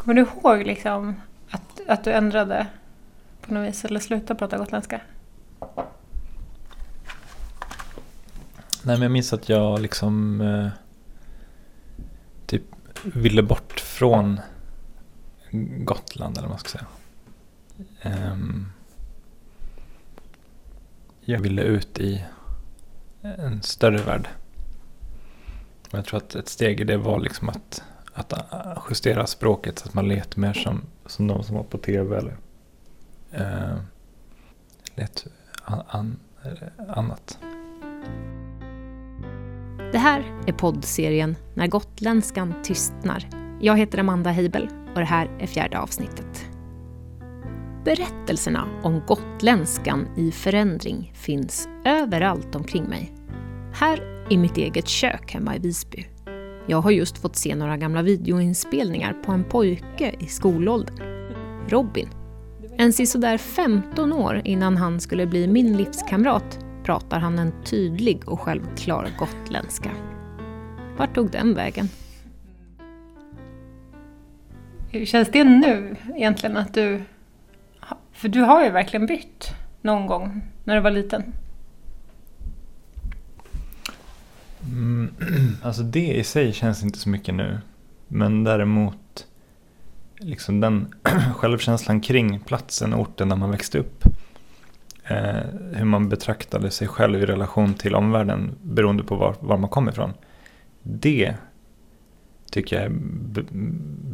Kommer du ihåg liksom att, att du ändrade på något vis eller slutade prata gotländska? Nej men jag minns att jag liksom eh, typ ville bort från Gotland eller vad man ska säga. Um, jag ville ut i en större värld. Och jag tror att ett steg i det var liksom att, att äh, justera språket så att man lät mer som, som de som var på tv eller eh, lät an, an, annat. Det här är poddserien När gotländskan tystnar. Jag heter Amanda Heibel och det här är fjärde avsnittet. Berättelserna om gotländskan i förändring finns överallt omkring mig. Här i mitt eget kök hemma i Visby. Jag har just fått se några gamla videoinspelningar på en pojke i skolåldern. Robin. En sisådär 15 år innan han skulle bli min livskamrat pratar han en tydlig och självklar gotländska. Vart tog den vägen? Hur känns det nu egentligen att du... För du har ju verkligen bytt någon gång när du var liten. Mm, alltså det i sig känns inte så mycket nu. Men däremot liksom den självkänslan kring platsen och orten där man växte upp. Eh, hur man betraktade sig själv i relation till omvärlden beroende på var, var man kom ifrån. Det tycker jag är be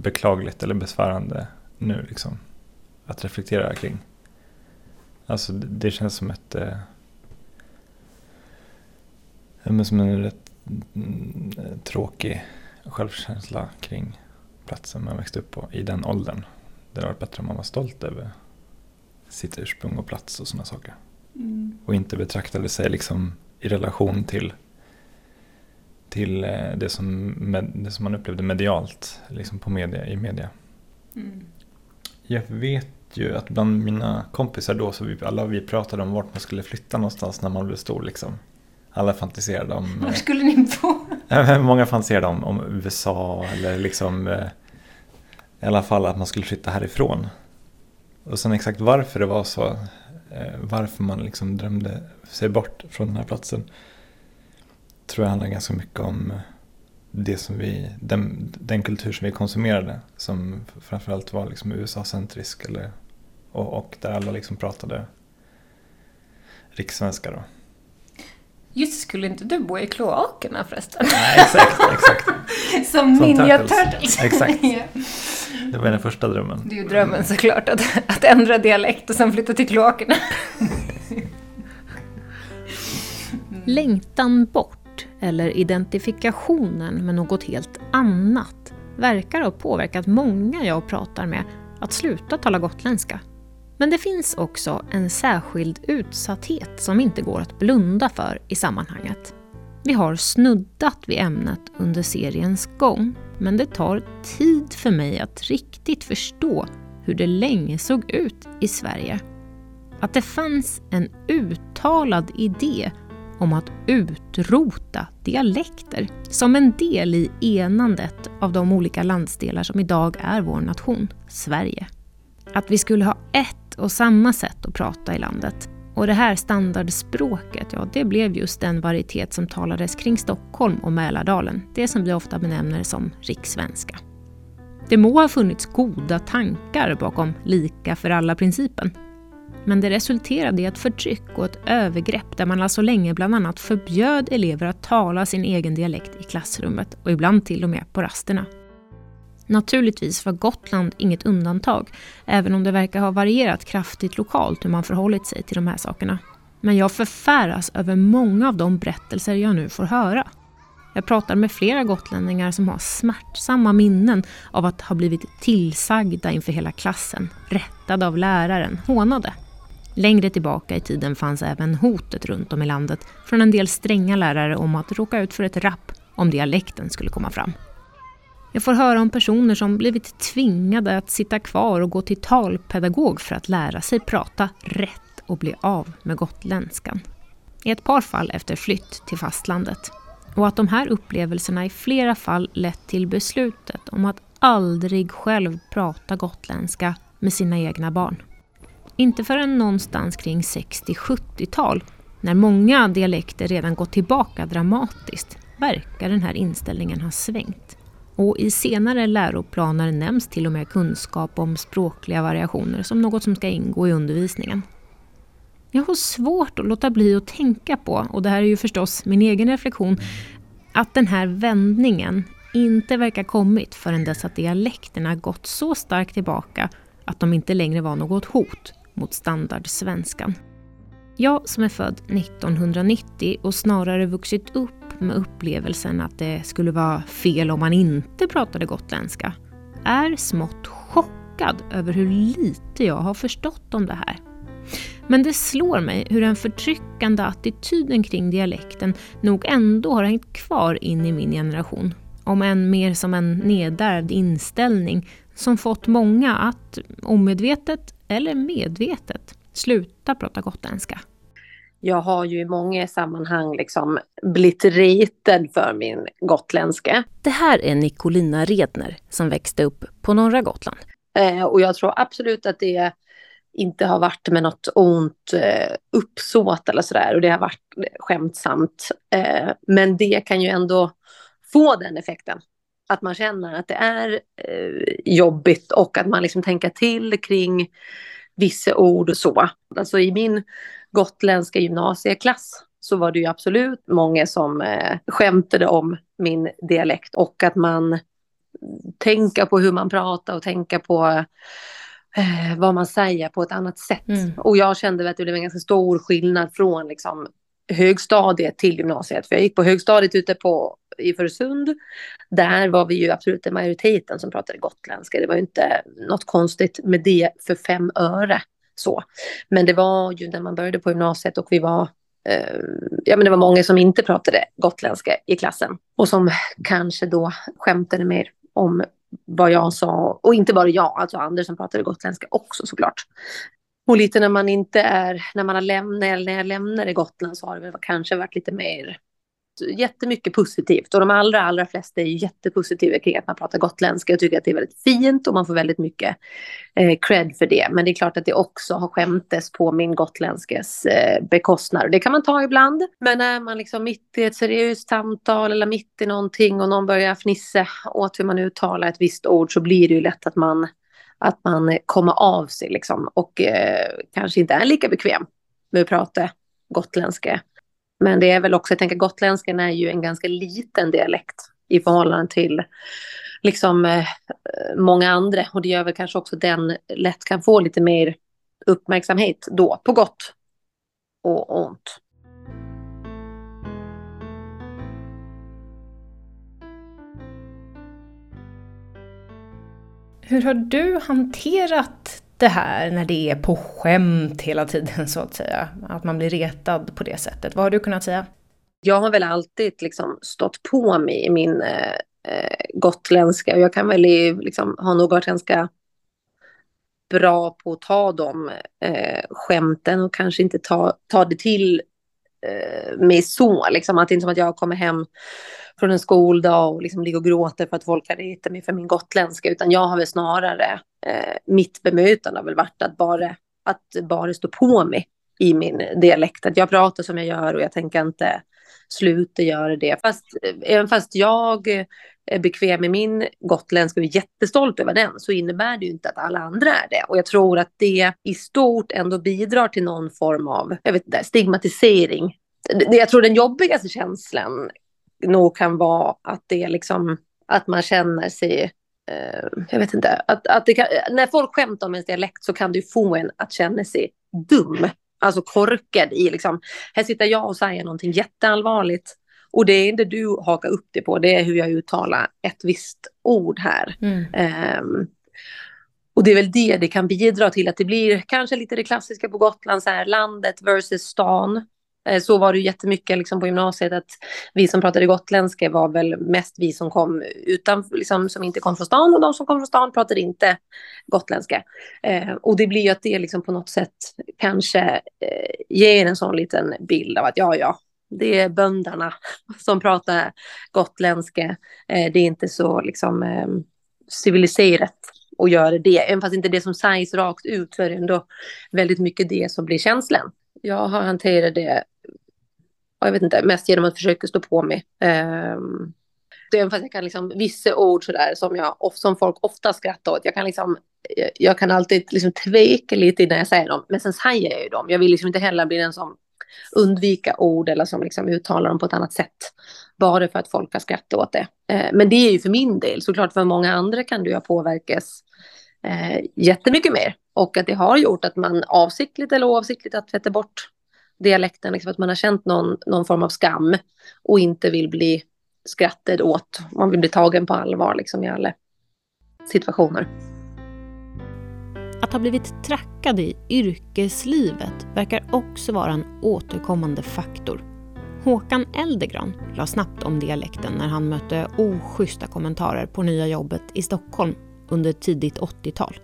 beklagligt eller besvärande nu liksom. Att reflektera kring. Alltså det, det känns som ett... Eh, som en rätt mm, tråkig självkänsla kring platsen man växte upp på i den åldern. Det hade varit bättre om man var stolt över sitt ursprung och plats och sådana saker. Mm. Och inte betraktade sig liksom i relation till, till eh, det, som med, det som man upplevde medialt liksom på media, i media. Mm. Jag vet ju att bland mina kompisar då så vi, alla vi pratade om vart man skulle flytta någonstans när man blev stor liksom. Alla fantiserade om... Var skulle ni bo? många fantiserade om, om USA eller liksom eh, i alla fall att man skulle flytta härifrån. Och sen exakt varför det var så, eh, varför man liksom drömde sig bort från den här platsen, tror jag handlar ganska mycket om det som vi, den, den kultur som vi konsumerade, som framförallt var liksom USA-centrisk eller, och, och där alla liksom pratade rikssvenska då. Just skulle inte du bo i kloakerna förresten? Nej, exakt, exakt. Som, Som Ninja Turtles. Turtles. Exakt. Det var den första drömmen. Det är ju drömmen såklart, att, att ändra dialekt och sen flytta till kloakerna. Längtan bort, eller identifikationen med något helt annat, verkar ha påverkat många jag pratar med att sluta tala gotländska. Men det finns också en särskild utsatthet som inte går att blunda för i sammanhanget. Vi har snuddat vid ämnet under seriens gång, men det tar tid för mig att riktigt förstå hur det länge såg ut i Sverige. Att det fanns en uttalad idé om att utrota dialekter som en del i enandet av de olika landsdelar som idag är vår nation, Sverige. Att vi skulle ha ett och samma sätt att prata i landet och det här standardspråket, ja det blev just den varietet som talades kring Stockholm och Mälardalen, det som vi ofta benämner som rikssvenska. Det må ha funnits goda tankar bakom lika för alla-principen. Men det resulterade i ett förtryck och ett övergrepp där man alltså länge bland annat förbjöd elever att tala sin egen dialekt i klassrummet och ibland till och med på rasterna. Naturligtvis var Gotland inget undantag, även om det verkar ha varierat kraftigt lokalt hur man förhållit sig till de här sakerna. Men jag förfäras över många av de berättelser jag nu får höra. Jag pratar med flera gotlänningar som har smärtsamma minnen av att ha blivit tillsagda inför hela klassen, rättade av läraren, hånade. Längre tillbaka i tiden fanns även hotet runt om i landet från en del stränga lärare om att råka ut för ett rapp om dialekten skulle komma fram. Jag får höra om personer som blivit tvingade att sitta kvar och gå till talpedagog för att lära sig prata rätt och bli av med gotländskan. I ett par fall efter flytt till fastlandet. Och att de här upplevelserna i flera fall lett till beslutet om att aldrig själv prata gotländska med sina egna barn. Inte förrän någonstans kring 60-70-tal, när många dialekter redan gått tillbaka dramatiskt, verkar den här inställningen ha svängt. Och i senare läroplaner nämns till och med kunskap om språkliga variationer som något som ska ingå i undervisningen. Jag har svårt att låta bli att tänka på, och det här är ju förstås min egen reflektion, att den här vändningen inte verkar kommit förrän dess att dialekterna gått så starkt tillbaka att de inte längre var något hot mot standardsvenskan. Jag som är född 1990 och snarare vuxit upp med upplevelsen att det skulle vara fel om man inte pratade gotländska, är smått chockad över hur lite jag har förstått om det här. Men det slår mig hur den förtryckande attityden kring dialekten nog ändå har hängt kvar in i min generation. Om än mer som en nedärvd inställning som fått många att, omedvetet eller medvetet, sluta prata gotländska. Jag har ju i många sammanhang liksom blivit ritad för min gotländska. Det här är Nicolina Redner som växte upp på norra Gotland. Eh, och jag tror absolut att det inte har varit med något ont eh, uppsåt eller sådär och det har varit skämtsamt. Eh, men det kan ju ändå få den effekten. Att man känner att det är eh, jobbigt och att man liksom tänker till kring vissa ord och så. Alltså i min gotländska gymnasieklass så var det ju absolut många som eh, skämtade om min dialekt och att man tänker på hur man pratar och tänker på eh, vad man säger på ett annat sätt. Mm. Och jag kände att det blev en ganska stor skillnad från liksom, högstadiet till gymnasiet. För jag gick på högstadiet ute på, i Försund. Där var vi ju absolut majoriteten som pratade gotländska. Det var ju inte något konstigt med det för fem öre. Så. Men det var ju när man började på gymnasiet och vi var eh, ja, men det var många som inte pratade gotländska i klassen och som kanske då skämtade mer om vad jag sa och inte bara jag, alltså andra som pratade gotländska också såklart. Och lite när man inte är, när man har lämnat, eller när jag lämnade Gotland så har det väl kanske varit lite mer jättemycket positivt och de allra, allra flesta är jättepositiva kring att man pratar gotländska. Jag tycker att det är väldigt fint och man får väldigt mycket eh, cred för det. Men det är klart att det också har skämtes på min gotländskes eh, bekostnad. Och det kan man ta ibland. Men när man liksom mitt i ett seriöst samtal eller mitt i någonting och någon börjar fnissa åt hur man uttalar ett visst ord så blir det ju lätt att man att man kommer av sig liksom och eh, kanske inte är lika bekväm med att prata gotländska. Men det är väl också, jag tänker gotländskan är ju en ganska liten dialekt i förhållande till liksom eh, många andra och det gör väl kanske också den lätt kan få lite mer uppmärksamhet då, på gott och ont. Hur har du hanterat det här när det är på skämt hela tiden så att säga? Att man blir retad på det sättet. Vad har du kunnat säga? Jag har väl alltid liksom stått på mig i min eh, eh gotländska och jag kan väl liksom, ha nog varit ganska bra på att ta de eh, skämten och kanske inte ta, ta det till Eh, mig så. Liksom, att det är inte som att jag kommer hem från en skoldag och liksom ligger och gråter för att folk har ritat mig för min gotländska. Utan jag har väl snarare, eh, mitt bemötande har väl varit att bara, att bara stå på mig i min dialekt. Att jag pratar som jag gör och jag tänker inte sluta göra det. Fast, eh, även fast jag är bekväm med min gotländska och är jättestolt över den så innebär det ju inte att alla andra är det. Och jag tror att det i stort ändå bidrar till någon form av jag vet inte, stigmatisering. Jag tror den jobbigaste känslan nog kan vara att det är liksom, att man känner sig eh, jag vet inte, att, att det kan, när folk skämtar om ens dialekt så kan det få en att känna sig dum, alltså korkad i liksom, här sitter jag och säger någonting jätteallvarligt och det är inte du hakar upp det på, det är hur jag uttalar ett visst ord här. Mm. Um, och det är väl det det kan bidra till, att det blir kanske lite det klassiska på Gotland, så här, landet versus stan. Eh, så var det ju jättemycket liksom på gymnasiet att vi som pratade gotländska var väl mest vi som kom utan, liksom, som inte kom från stan och de som kom från stan pratade inte gotländska. Eh, och det blir ju att det liksom på något sätt kanske eh, ger en sån liten bild av att ja, ja, det är bönderna som pratar gotländska. Eh, det är inte så liksom ehm, civiliserat att göra det. Även fast inte det som sägs rakt ut så är det ändå väldigt mycket det som blir känslan. Jag har hanterat det, jag vet inte, mest genom att försöka stå på mig. Um, även fast jag kan liksom, vissa ord sådär som, jag, som folk ofta skrattar åt, jag kan liksom jag kan alltid liksom tveka lite innan jag säger dem, men sen säger jag ju dem. Jag vill liksom inte heller bli den som undvika ord eller som liksom uttalar dem på ett annat sätt. Bara för att folk har skrattat åt det. Eh, men det är ju för min del. Såklart för många andra kan det ju påverkas eh, jättemycket mer. Och att det har gjort att man avsiktligt eller oavsiktligt att tvätta bort dialekten. Liksom att man har känt någon, någon form av skam och inte vill bli skrattad åt. Man vill bli tagen på allvar liksom i alla situationer. Att ha blivit trackad i yrkeslivet verkar också vara en återkommande faktor. Håkan Eldegran la snabbt om dialekten när han mötte oschyssta kommentarer på nya jobbet i Stockholm under tidigt 80-tal.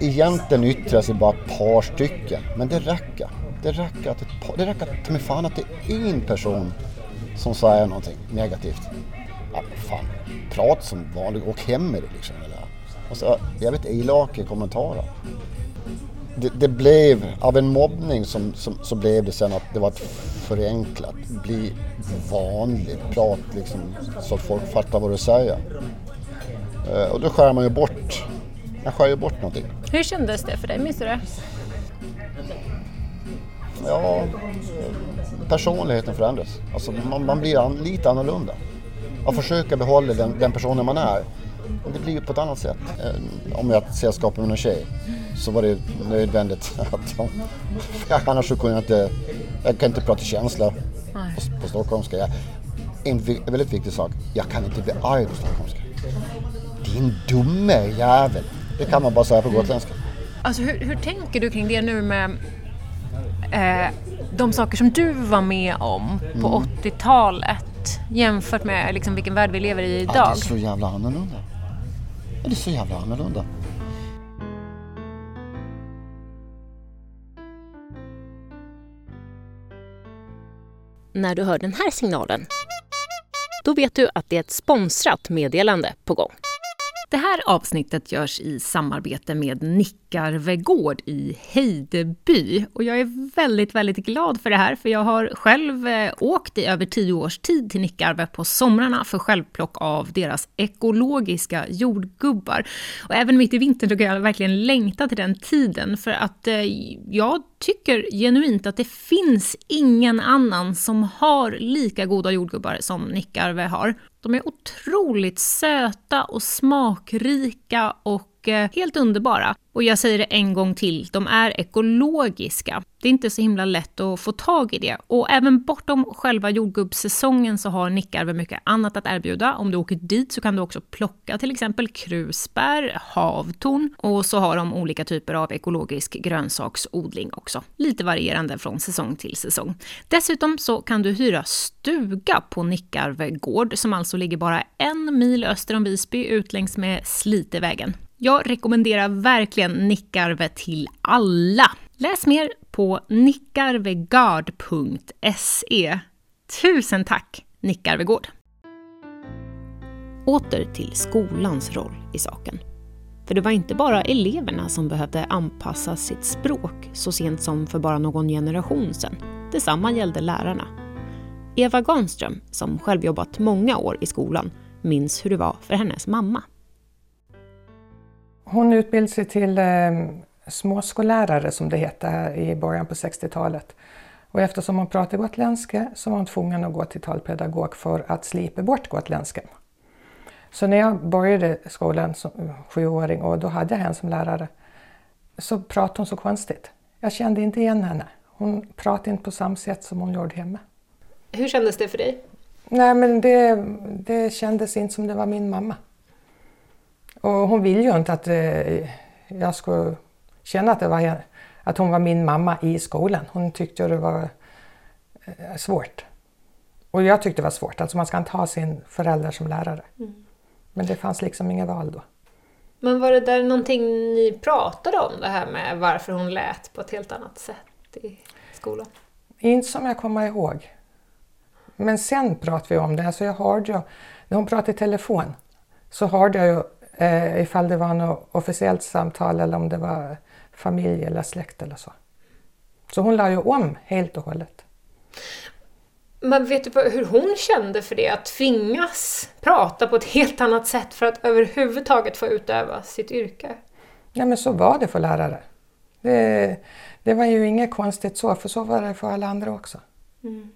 Egentligen yttrar sig bara ett par stycken, men det räcker. Det räcker att, ett par, det räcker till fan att det är en person som säger någonting negativt. Ja, fan, prat som vanligt, åk hem med det liksom. Och så jävligt elaka kommentarer. Det, det, blev, av en mobbning som, som, så blev det sen att det var ett förenklat, bli vanligt prat liksom så att folk fattar vad du säger. Uh, och då skär man ju bort, man skär ju bort någonting. Hur kändes det för dig, minns du det? Ja, personligheten förändras. Alltså man, man blir an, lite annorlunda. Man försöker behålla den, den personen man är det blir ju på ett annat sätt. Eh, om jag sällskapar med någon tjej så var det nödvändigt att de, annars så kunde jag inte, jag kan inte prata känsla på, på stockholmska. En väldigt viktig sak, jag kan inte bli arg på stockholmska. Din dumme jävel. Det kan man bara säga på gotländska. Alltså hur, hur tänker du kring det nu med eh, de saker som du var med om på mm. 80-talet jämfört med liksom, vilken värld vi lever i idag? Ja, det är så jävla annorlunda. Det är så jävla annorlunda. När du hör den här signalen, då vet du att det är ett sponsrat meddelande på gång. Det här avsnittet görs i samarbete med Nickarve gård i Hejdeby. Och jag är väldigt, väldigt glad för det här, för jag har själv eh, åkt i över tio års tid till Nickarve på somrarna för självplock av deras ekologiska jordgubbar. Och även mitt i vintern så kan jag verkligen längta till den tiden, för att eh, jag tycker genuint att det finns ingen annan som har lika goda jordgubbar som Nickarve har. De är otroligt söta och smakrika och Eh, helt underbara. Och jag säger det en gång till, de är ekologiska. Det är inte så himla lätt att få tag i det. Och även bortom själva jordgubbssäsongen så har Nickarve mycket annat att erbjuda. Om du åker dit så kan du också plocka till exempel krusbär, havtorn och så har de olika typer av ekologisk grönsaksodling också. Lite varierande från säsong till säsong. Dessutom så kan du hyra stuga på Nickarve gård som alltså ligger bara en mil öster om Visby ut längs med Slitevägen. Jag rekommenderar verkligen Nickarve till alla. Läs mer på nickarvegard.se. Tusen tack, Nickarvegård! Åter till skolans roll i saken. För det var inte bara eleverna som behövde anpassa sitt språk så sent som för bara någon generation sedan. Detsamma gällde lärarna. Eva Ganström, som själv jobbat många år i skolan, minns hur det var för hennes mamma. Hon utbildade sig till eh, småskollärare som det hette här i början på 60-talet. Och eftersom hon pratade gotländska så var hon tvungen att gå till talpedagog för att slipa bort gotländskan. Så när jag började skolan som sjuåring och då hade jag henne som lärare så pratade hon så konstigt. Jag kände inte igen henne. Hon pratade inte på samma sätt som hon gjorde hemma. Hur kändes det för dig? Nej, men det, det kändes inte som det var min mamma. Och hon ville ju inte att eh, jag skulle känna att, det var, att hon var min mamma i skolan. Hon tyckte det var eh, svårt. Och jag tyckte det var svårt. Alltså man ska inte ha sin förälder som lärare. Mm. Men det fanns liksom inget val då. Men var det där någonting ni pratade om, det här med varför hon lät på ett helt annat sätt i skolan? Inte som jag kommer ihåg. Men sen pratade vi om det. Alltså jag hörde ju, när hon pratade i telefon så hörde jag ju eh, ifall det var något officiellt samtal eller om det var familj eller släkt eller så. Så hon la ju om helt och hållet. Men vet du hur hon kände för det? Att tvingas prata på ett helt annat sätt för att överhuvudtaget få utöva sitt yrke? Nej men så var det för lärare. Det, det var ju inget konstigt så, för så var det för alla andra också. Mm.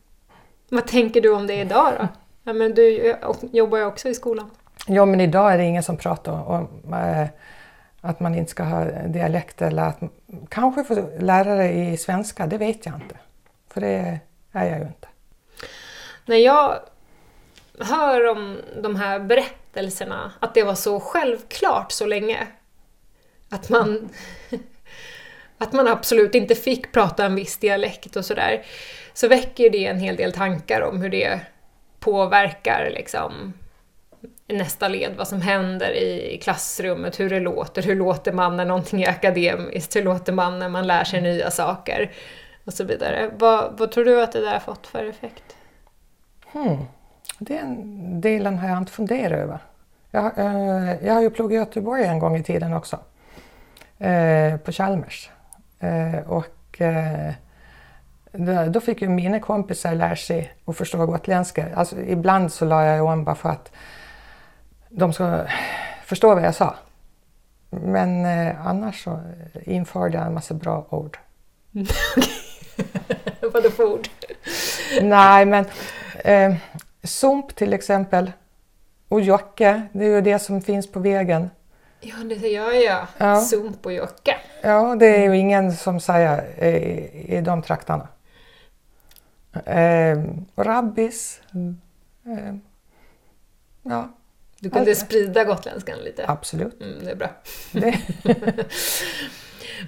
Vad tänker du om det idag då? Ja, men du jobbar ju också i skolan. Ja, men idag är det ingen som pratar om äh, att man inte ska ha dialekt eller att kanske få lärare i svenska, det vet jag inte. För det är jag ju inte. När jag hör om de här berättelserna, att det var så självklart så länge. Att man, att man absolut inte fick prata en viss dialekt och sådär. Så väcker det en hel del tankar om hur det påverkar liksom, nästa led, vad som händer i klassrummet, hur det låter, hur låter man när någonting är akademiskt, hur låter man när man lär sig nya saker och så vidare. Vad, vad tror du att det där har fått för effekt? Hmm. Den delen har jag inte funderat över. Jag, eh, jag har ju pluggat i Göteborg en gång i tiden också, eh, på Chalmers. Eh, och eh, då fick ju mina kompisar lära sig att förstå gotländska. Alltså, ibland så la jag om bara för att de ska förstå vad jag sa. Men eh, annars så införde jag en massa bra ord. Vadå för ord? Nej, men eh, sump till exempel och jocke, det är ju det som finns på vägen. Ja, det gör jag. Ja. Sump och jocke. Ja, det är ju ingen som säger i, i de trakterna. Eh, rabbis. Mm. Eh, ja. Du kunde All... sprida gotländskan lite? Absolut. Mm, det är bra. Det.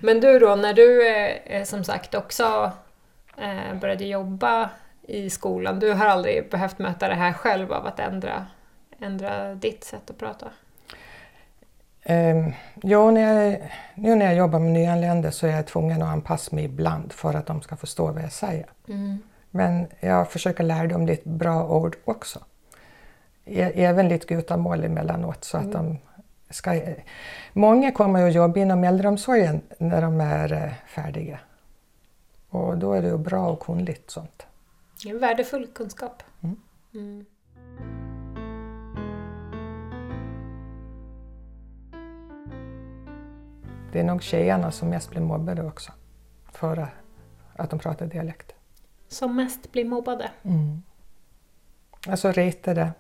Men du då, när du eh, som sagt också eh, började jobba i skolan, du har aldrig behövt möta det här själv av att ändra, ändra ditt sätt att prata? Um, ja, när jag, nu när jag jobbar med nyanlända så är jag tvungen att anpassa mig ibland för att de ska förstå vad jag säger. Mm. Men jag försöker lära dem lite bra ord också. Även lite gutamål emellanåt så att mm. de ska... Många kommer att jobba inom äldreomsorgen när de är färdiga. Och då är det ju bra och kunna lite sånt. En värdefull kunskap. Mm. Mm. Det är nog tjejerna som mest blir mobbade också. För att de pratar dialekt som mest blir mobbade? Mm. Alltså retade.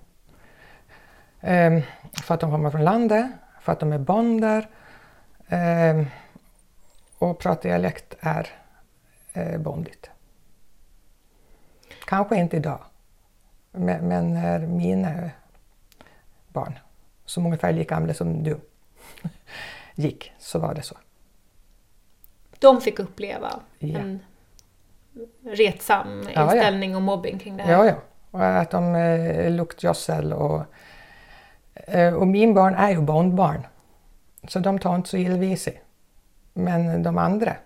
Um, för att de kommer från landet, för att de är bönder. Um, och prata dialekt är uh, bondigt. Kanske inte idag, men, men när mina barn, som ungefär lika gamla som du, gick så var det så. De fick uppleva ja. en retsam inställning ja, ja. och mobbing kring det här. Ja, ja. Och att de eh, luktgödsel och... Eh, och min barn är ju barnbarn. Så de tar inte så illa vid sig. Men de andra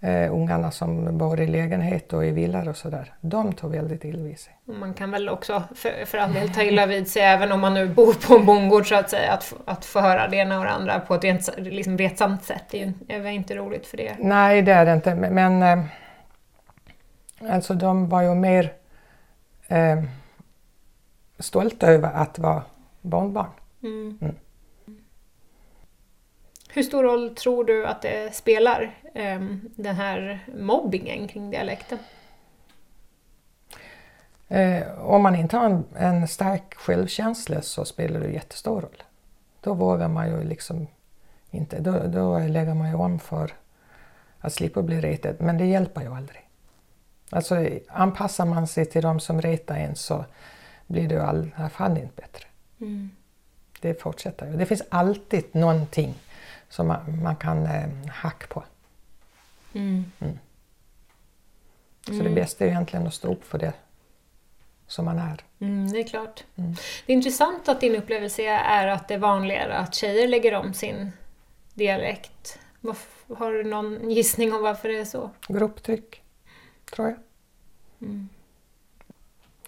eh, ungarna som bor i lägenhet och i villor och sådär, de tar väldigt illa vid sig. Man kan väl också för, för all del ta illa vid sig även om man nu bor på en bondgård så att säga, att, att få höra det ena och det andra på ett rent, liksom retsamt sätt. Det är väl inte roligt för det. Nej, det är det inte. Men eh, Alltså de var ju mer eh, stolta över att vara barnbarn. Mm. Mm. Hur stor roll tror du att det spelar, eh, den här mobbingen kring dialekten? Eh, om man inte har en, en, stark självkänsla så spelar det jättestor roll. Då vågar man ju liksom inte, då, då lägger man ju om för att slippa bli retad, men det hjälper ju aldrig. Alltså anpassar man sig till de som retar en så blir det i alla fall inte bättre. Mm. Det fortsätter ju. Det finns alltid någonting som man, man kan eh, hacka på. Mm. Mm. Så det mm. bästa är egentligen att stå upp för det som man är. Mm, det är klart. Mm. Det är intressant att din upplevelse är att det är vanligare att tjejer lägger om sin dialekt. Har du någon gissning om varför det är så? Grupptryck tror jag. Mm.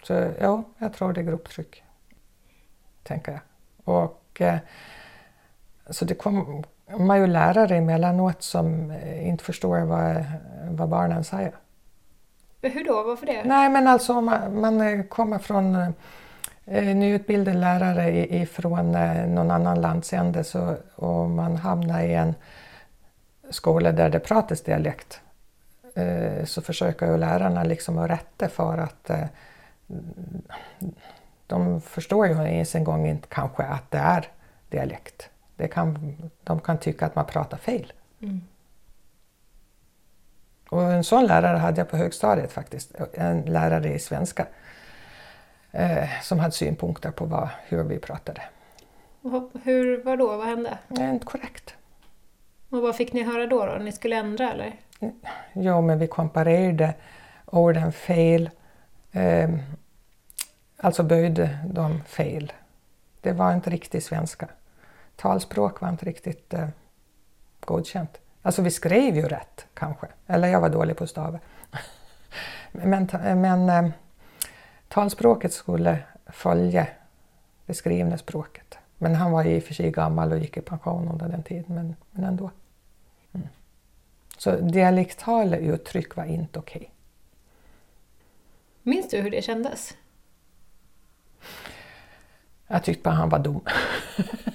Så ja, jag tror det är grupptryck. Tänker jag. Och, eh, så det kommer ju lärare emellanåt som eh, inte förstår vad, vad barnen säger. Hur då? Varför det? Nej, men alltså man, man kommer från eh, nyutbildade lärare ifrån eh, någon annan landsände så, och man hamnar i en skola där det pratas dialekt eh, så försöker ju lärarna liksom att rätta för att eh, de förstår ju ens en gång inte kanske att det är dialekt. Det kan, de kan tycka att man pratar fel. Mm. Och en sån lärare hade jag på högstadiet faktiskt, en lärare i svenska eh, som hade synpunkter på vad, hur vi pratade. hur, vad då? Vad hände? Inte korrekt. Och vad fick ni höra då? då? Ni skulle ändra eller? Ja, men vi komparerade orden fel. Eh, alltså böjde de fel. Det var inte riktigt svenska. Talspråk var inte riktigt eh, godkänt. Alltså vi skrev ju rätt kanske, eller jag var dålig på stavar. men men eh, talspråket skulle följa det skrivna språket. Men han var i och för sig gammal och gick i pension under den tiden, men, men ändå. Mm. Så dialektala uttryck var inte okej. Okay. Minns du hur det kändes? Jag tyckte bara han var dum.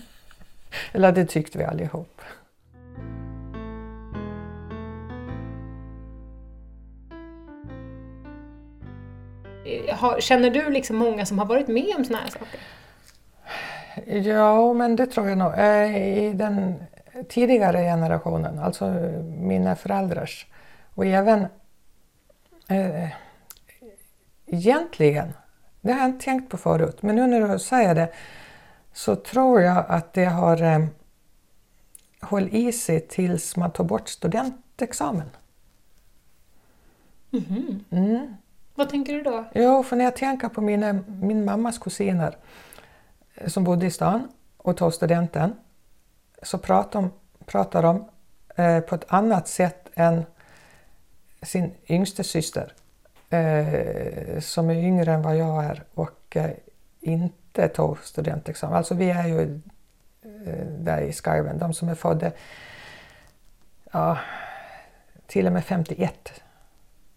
Eller det tyckte vi allihop. Känner du liksom många som har varit med om såna här saker? Ja, men det tror jag nog. Eh, I den tidigare generationen, alltså mina föräldrars och även eh, egentligen, det har jag inte tänkt på förut, men nu när du säger det så tror jag att det har eh, hållit i sig tills man tog bort studentexamen. Mm mm. Vad tänker du då? Jo, för när jag tänker på mina, min mammas kusiner eh, som bodde i stan och tog studenten så pratar de, pratar de eh, på ett annat sätt än sin yngste syster eh, som är yngre än vad jag är och eh, inte tog studentexamen. Alltså vi är ju eh, där i skarven, de som är födda ja, till och med 51,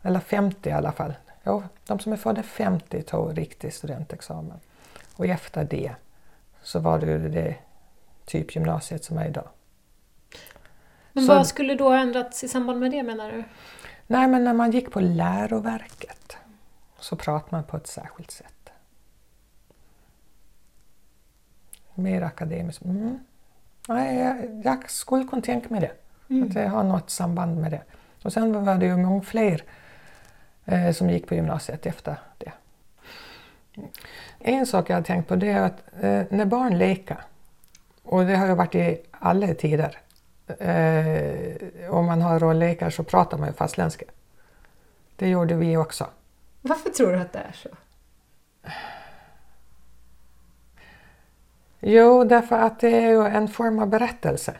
eller 50 i alla fall. Jo, de som är födda 50 tog riktig studentexamen. Och efter det så var det ju det typ gymnasiet som är idag. Men så, vad skulle då ha ändrats i samband med det menar du? Nej, men när man gick på läroverket så pratade man på ett särskilt sätt. Mer akademiskt. Mm. Nej, jag, jag, skulle kunna tänka mig det. Mm. Att det har något samband med det. Och sen var det ju många fler eh, som gick på gymnasiet efter det. En sak jag har tänkt på det är att eh, när barn leker, och det har ju varit i alla tider, eh, om man har rollekar så pratar man ju fastländska. Det gjorde vi också. Varför tror du att det är så? Jo, därför att det är ju en form av berättelse.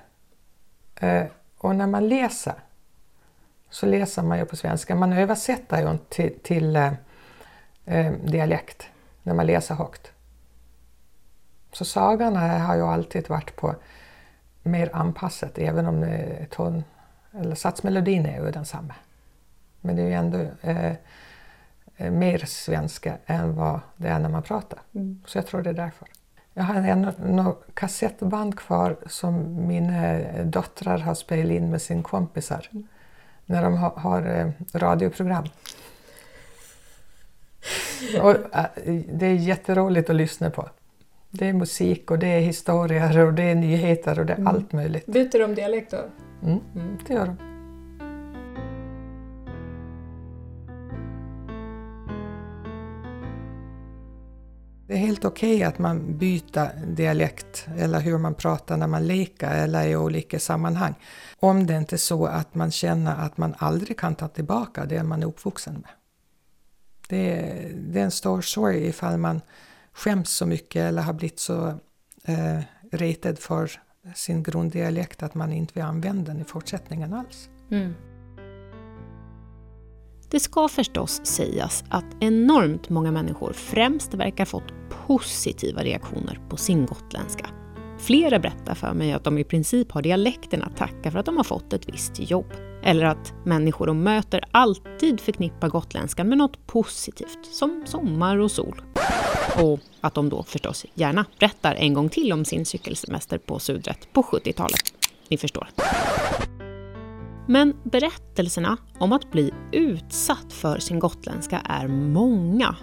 Eh, och när man läser så läser man ju på svenska. Man översätter ju till, till eh, eh, dialekt när man läser högt. Så sagorna har ju alltid varit på mer anpassat även om ton, eller satsmelodin är ju densamma. Men det är ju ändå eh, eh, mer svenska än vad det är när man pratar. Mm. Så jag tror det är därför. Jag har en, en kassettband kvar som mina döttrar har spelat in med sina kompisar. Mm när de har, har eh, radioprogram. Och, det är jätteroligt att lyssna på. Det är musik och det är historier och det är nyheter och det är mm. allt möjligt. Byter de dialekt då? Mm, mm. det gör de. Det är helt okej okay att man byter dialekt eller hur man pratar när man leker eller i olika sammanhang. Om det inte är så att man känner att man aldrig kan ta tillbaka det man är uppvuxen med. Det är, det är en stor sorg ifall man skäms så mycket eller har blivit så eh, retad för sin grunddialekt att man inte vill använda den i fortsättningen alls. Mm. Det ska förstås sägas att enormt många människor främst verkar fått positiva reaktioner på sin gotländska. Flera berättar för mig att de i princip har dialekten att tacka för att de har fått ett visst jobb. Eller att människor de möter alltid förknippar gotländskan med något positivt, som sommar och sol. Och att de då förstås gärna berättar en gång till om sin cykelsemester på Sudret på 70-talet. Ni förstår. Men berättelserna om att bli utsatt för sin gotländska är många.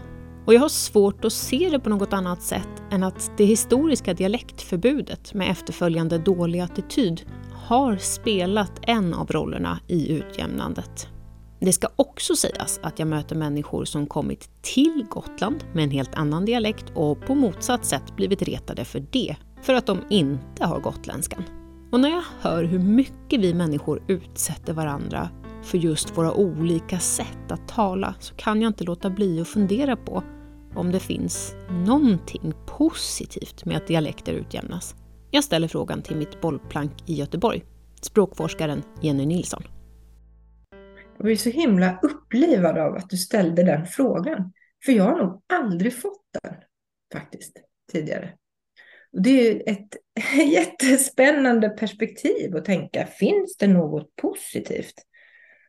Och jag har svårt att se det på något annat sätt än att det historiska dialektförbudet med efterföljande dålig attityd har spelat en av rollerna i utjämnandet. Det ska också sägas att jag möter människor som kommit till Gotland med en helt annan dialekt och på motsatt sätt blivit retade för det, för att de inte har gotländskan. Och när jag hör hur mycket vi människor utsätter varandra för just våra olika sätt att tala så kan jag inte låta bli att fundera på om det finns någonting positivt med att dialekter utjämnas. Jag ställer frågan till mitt bollplank i Göteborg, språkforskaren Jenny Nilsson. Jag blir så himla upplivad av att du ställde den frågan. För jag har nog aldrig fått den faktiskt tidigare. Och det är ett jättespännande perspektiv att tänka, finns det något positivt?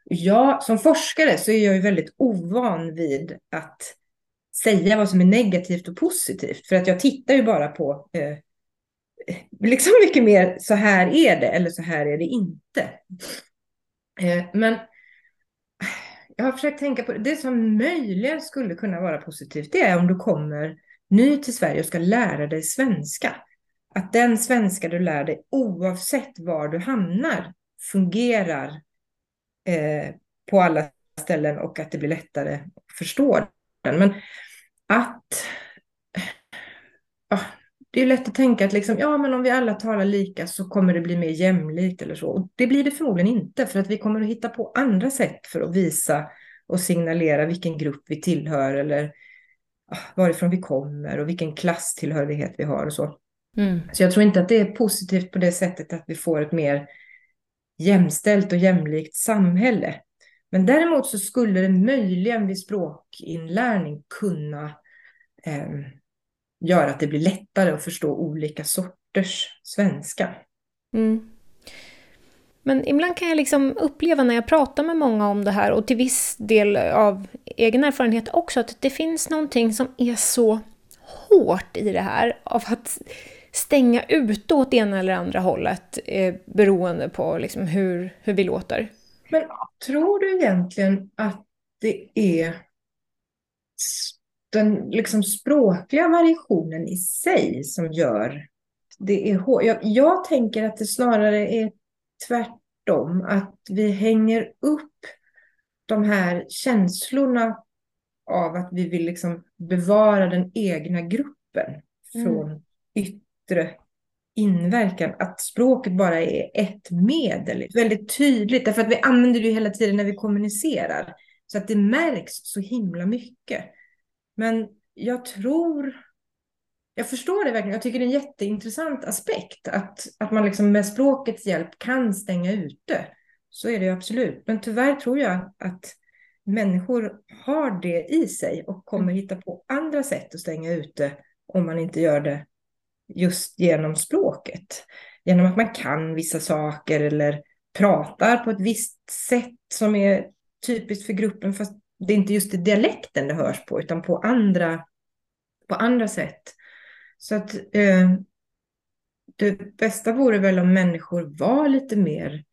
Jag, som forskare så är jag ju väldigt ovan vid att säga vad som är negativt och positivt. För att jag tittar ju bara på eh, liksom mycket mer så här är det eller så här är det inte. Eh, men jag har försökt tänka på det. det som möjligen skulle kunna vara positivt. Det är om du kommer ny till Sverige och ska lära dig svenska. Att den svenska du lär dig oavsett var du hamnar fungerar eh, på alla ställen och att det blir lättare att förstå den. Men att ja, det är lätt att tänka att liksom, ja, men om vi alla talar lika så kommer det bli mer jämlikt eller så. Och det blir det förmodligen inte, för att vi kommer att hitta på andra sätt för att visa och signalera vilken grupp vi tillhör eller varifrån vi kommer och vilken klasstillhörighet vi har och så. Mm. Så jag tror inte att det är positivt på det sättet att vi får ett mer jämställt och jämlikt samhälle. Men däremot så skulle det möjligen vid språkinlärning kunna eh, göra att det blir lättare att förstå olika sorters svenska. Mm. Men ibland kan jag liksom uppleva när jag pratar med många om det här och till viss del av egen erfarenhet också att det finns någonting som är så hårt i det här av att stänga ute åt ena eller andra hållet eh, beroende på liksom hur, hur vi låter. Men tror du egentligen att det är den liksom språkliga variationen i sig som gör det är jag, jag tänker att det snarare är tvärtom, att vi hänger upp de här känslorna av att vi vill liksom bevara den egna gruppen mm. från yttre inverkan. Att språket bara är ett medel, väldigt tydligt, därför att vi använder det hela tiden när vi kommunicerar. Så att det märks så himla mycket. Men jag tror, jag förstår det verkligen, jag tycker det är en jätteintressant aspekt att, att man liksom med språkets hjälp kan stänga ute. Så är det ju absolut. Men tyvärr tror jag att människor har det i sig och kommer hitta på andra sätt att stänga ute om man inte gör det just genom språket. Genom att man kan vissa saker eller pratar på ett visst sätt som är typiskt för gruppen fast det är inte just i dialekten det hörs på, utan på andra, på andra sätt. Så att eh, det bästa vore väl om människor var lite mer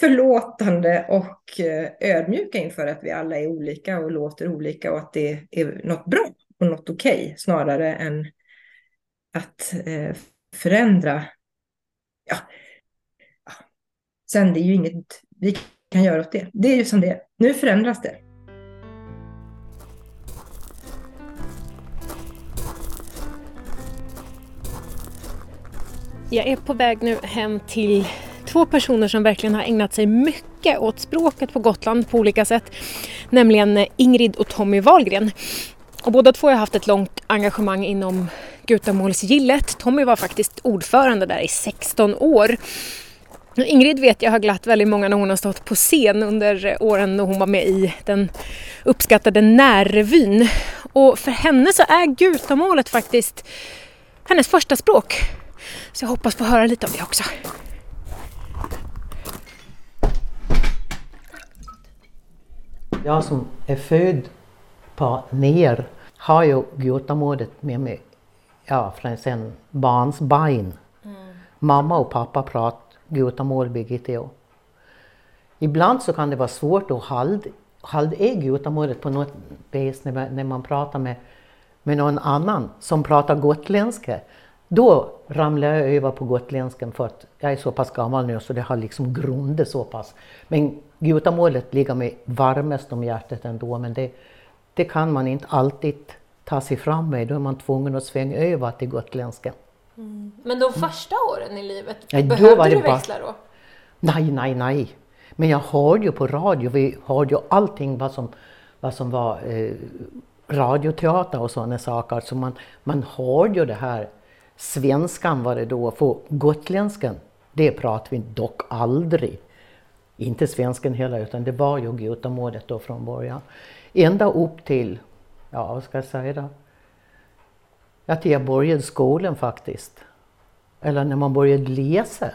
förlåtande och eh, ödmjuka inför att vi alla är olika och låter olika och att det är något bra och något okej okay, snarare än att eh, förändra. Ja. ja. Sen det är ju inget vi kan göra åt det. Det är ju som det är. Nu förändras det. Jag är på väg nu hem till två personer som verkligen har ägnat sig mycket åt språket på Gotland på olika sätt. Nämligen Ingrid och Tommy Wahlgren. Och båda två har haft ett långt engagemang inom Gutamålsgillet. Tommy var faktiskt ordförande där i 16 år. Ingrid vet jag har glatt väldigt många när hon har stått på scen under åren när hon var med i den uppskattade Närrevyn. Och för henne så är gutamålet faktiskt hennes första språk. Så jag hoppas få höra lite om det också. Jag som är född på ner har ju gutamålet med mig ja, från sen barnsbein. Mm. Mamma och pappa pratar gutamål bägge två. Ibland så kan det vara svårt att hålla, hålla i gutamålet på något vis när, när man pratar med, med någon annan som pratar gotländska. Då ramlar jag över på gotländskan för att jag är så pass gammal nu så det har liksom grundat så pass. Men gutamålet ligger mig varmast om hjärtat ändå men det, det kan man inte alltid ta sig fram med. Då är man tvungen att svänga över till gotländska. Mm. Men de första åren i livet, ja, behövde du växla då? Nej, nej, nej. Men jag hörde ju på radio, vi hörde ju allting vad som, vad som var eh, radioteater och sådana saker. Så man, man hörde ju det här, svenskan var det då, för gotländskan, det pratade vi dock aldrig. Inte svenskan heller, utan det var ju gutamålet då från början. Ända upp till, ja vad ska jag säga då? Ja, till jag började skolan faktiskt. Eller när man började läsa.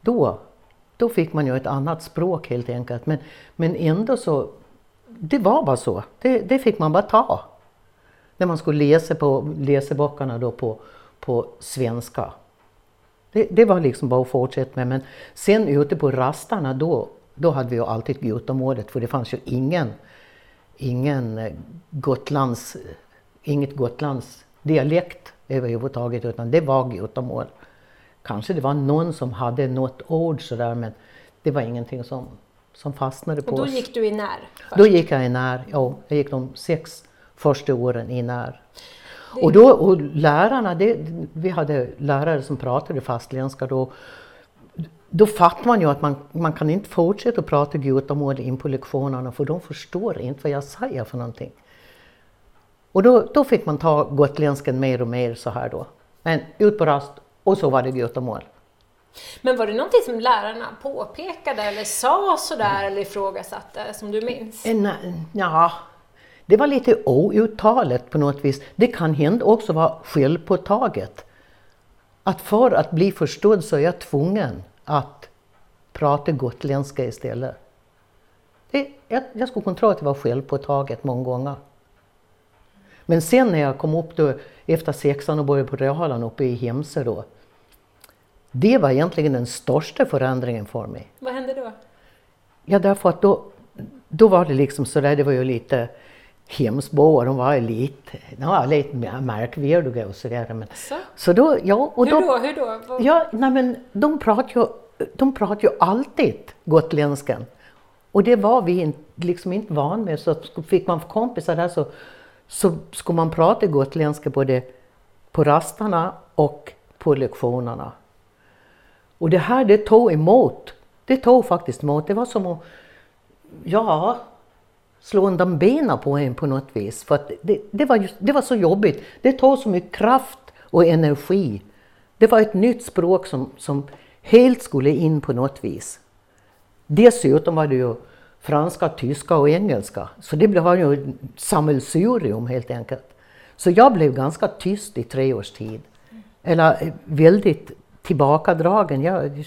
Då då fick man ju ett annat språk helt enkelt. Men, men ändå så, det var bara så. Det, det fick man bara ta. När man skulle läsa på läseböckerna då på, på svenska. Det, det, var liksom bara att fortsätta med. Men sen ute på rastarna då, då hade vi ju alltid gutamålet för det fanns ju ingen, ingen eh, Gotlands, inget Gotlands dialekt överhuvudtaget utan det var gutamål. Kanske det var någon som hade något ord sådär men det var ingenting som, som fastnade på oss. Och då gick du i när? Först. Då gick jag i när, ja. Jag gick de sex första åren i när. Och, då, och lärarna, det, vi hade lärare som pratade fastländska då. Då fattar man ju att man, man kan inte fortsätta att prata gutamål in på lektionerna för de förstår inte vad jag säger för någonting. Och då, då fick man ta gotländskan mer och mer så här då. Men ut på rast och så var det gutamål. Men var det någonting som lärarna påpekade eller sa sådär eller ifrågasatte som du minns? En, ja, det var lite outtalat på något vis. Det kan hända också vara självpåtaget. Att för att bli förstådd så är jag tvungen att prata gotländska istället. Det, jag, jag skulle kunna tro att det var självpåtaget många gånger. Men sen när jag kom upp då efter sexan och började på realan uppe i Hemse då, det var egentligen den största förändringen för mig. Vad hände då? Ja, därför att då, då var det liksom sådär, det var ju lite hemsboar, de var lite, de var lite märkvärdiga och sådär. Men, så? så då, ja, och hur då? Hur då? Vad... Ja, nej men de pratar ju, de pratar ju alltid gotländskan. Och det var vi liksom inte van med, så fick man kompisar där så, så skulle man prata gotländska både på rastarna och på lektionerna. Och det här det tog emot. Det tog faktiskt emot. Det var som att, ja, slå undan benen på en på något vis. För att det, det, var just, det var så jobbigt. Det tog så mycket kraft och energi. Det var ett nytt språk som, som helt skulle in på något vis. Dessutom var det ju franska, tyska och engelska. Så det var ju ett sammelsurium helt enkelt. Så jag blev ganska tyst i tre års tid. Eller eh, väldigt tillbakadragen. Jag,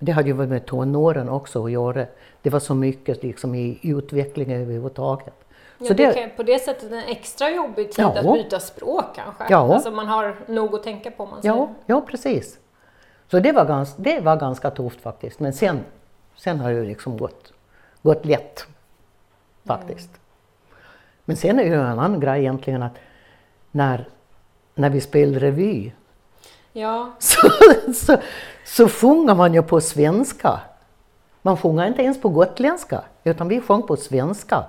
det hade ju med tonåren också att göra. Det var så mycket liksom i utvecklingen överhuvudtaget. Ja, så det, det kan på det sättet en extra jobbig tid ja. att byta språk kanske? Ja. Alltså man har nog att tänka på. Man ja, ja, precis. Så det var, ganska, det var ganska tufft faktiskt. Men sen, sen har det liksom gått, gått lätt. Faktiskt. Mm. Men sen är det ju en annan grej egentligen att när, när vi spelade revy Ja. Så, så, så sjunger man ju på svenska. Man sjunger inte ens på gotländska, utan vi sjöng på svenska.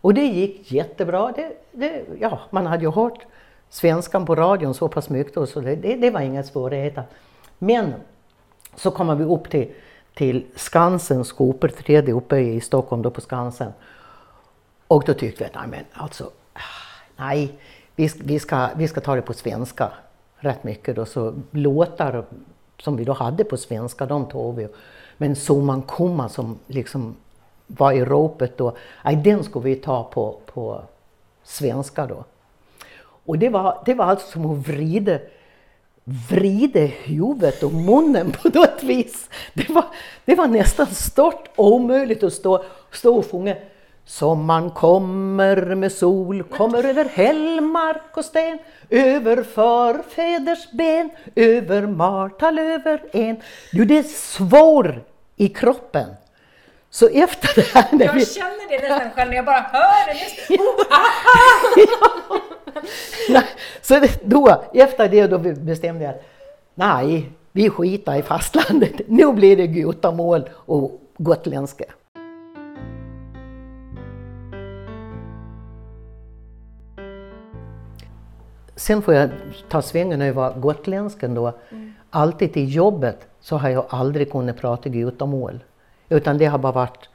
Och det gick jättebra. Det, det, ja, man hade ju hört svenskan på radion så pass mycket, så det, det, det var inga svårigheter. Men så kommer vi upp till, till Skansen, skoperträdet uppe i Stockholm, då på Skansen. Och då tyckte vi att, nej men alltså, ah, nej, vi, vi, ska, vi ska ta det på svenska rätt mycket. Då, så låtar som vi då hade på svenska, de tog vi. Men Soman Kuma som liksom var i ropet då, aj, den skulle vi ta på, på, svenska då. Och det var, det var alltså som att vrida, vrida huvudet och munnen på något vis. Det var, det var nästan stört omöjligt att stå, stå och sjunga Sommaren kommer med sol, kommer över hällmark och sten, över förfäders ben, över martalöver en. Du, det svår i kroppen. Så efter det här... När Jag vi... känner det nästan själv när jag bara hör det. Nej, så det, då, efter det då bestämde jag nej, vi skitar i fastlandet. Nu blir det gutamål och gotländska. Sen får jag ta svängen över gotländskan då. Alltid i jobbet så har jag aldrig kunnat prata gutamål. Utan det har bara varit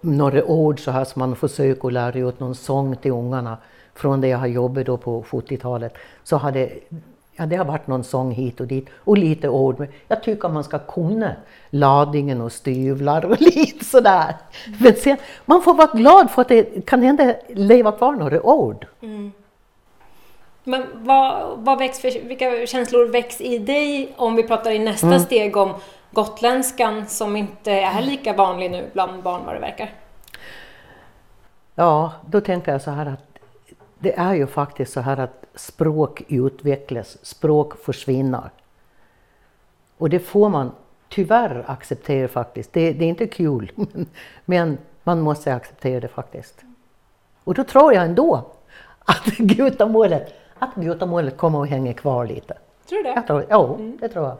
några ord så här som man försöker lära ut någon sång till ungarna. Från det jag har jobbat då på 70-talet så har det, ja, det har varit någon sång hit och dit och lite ord. Men jag tycker man ska kunna ladingen och styvlar och lite sådär. Men sen, man får vara glad för att det kan hända leva kvar några ord. Men vad, vad väcks för, vilka känslor väcks i dig om vi pratar i nästa Mm. steg om gotländskan som inte är lika vanlig nu bland barn vad det verkar? Ja, då tänker jag så här att det är ju faktiskt så här att språk utvecklas, språk försvinner. Och det får man tyvärr acceptera faktiskt. Det, det är inte kul, men man måste acceptera det faktiskt. Och då tror jag ändå att gutamålet, att gutamålet kommer att hänga kvar lite. Tror du det? Jag tror, ja, det tror jag.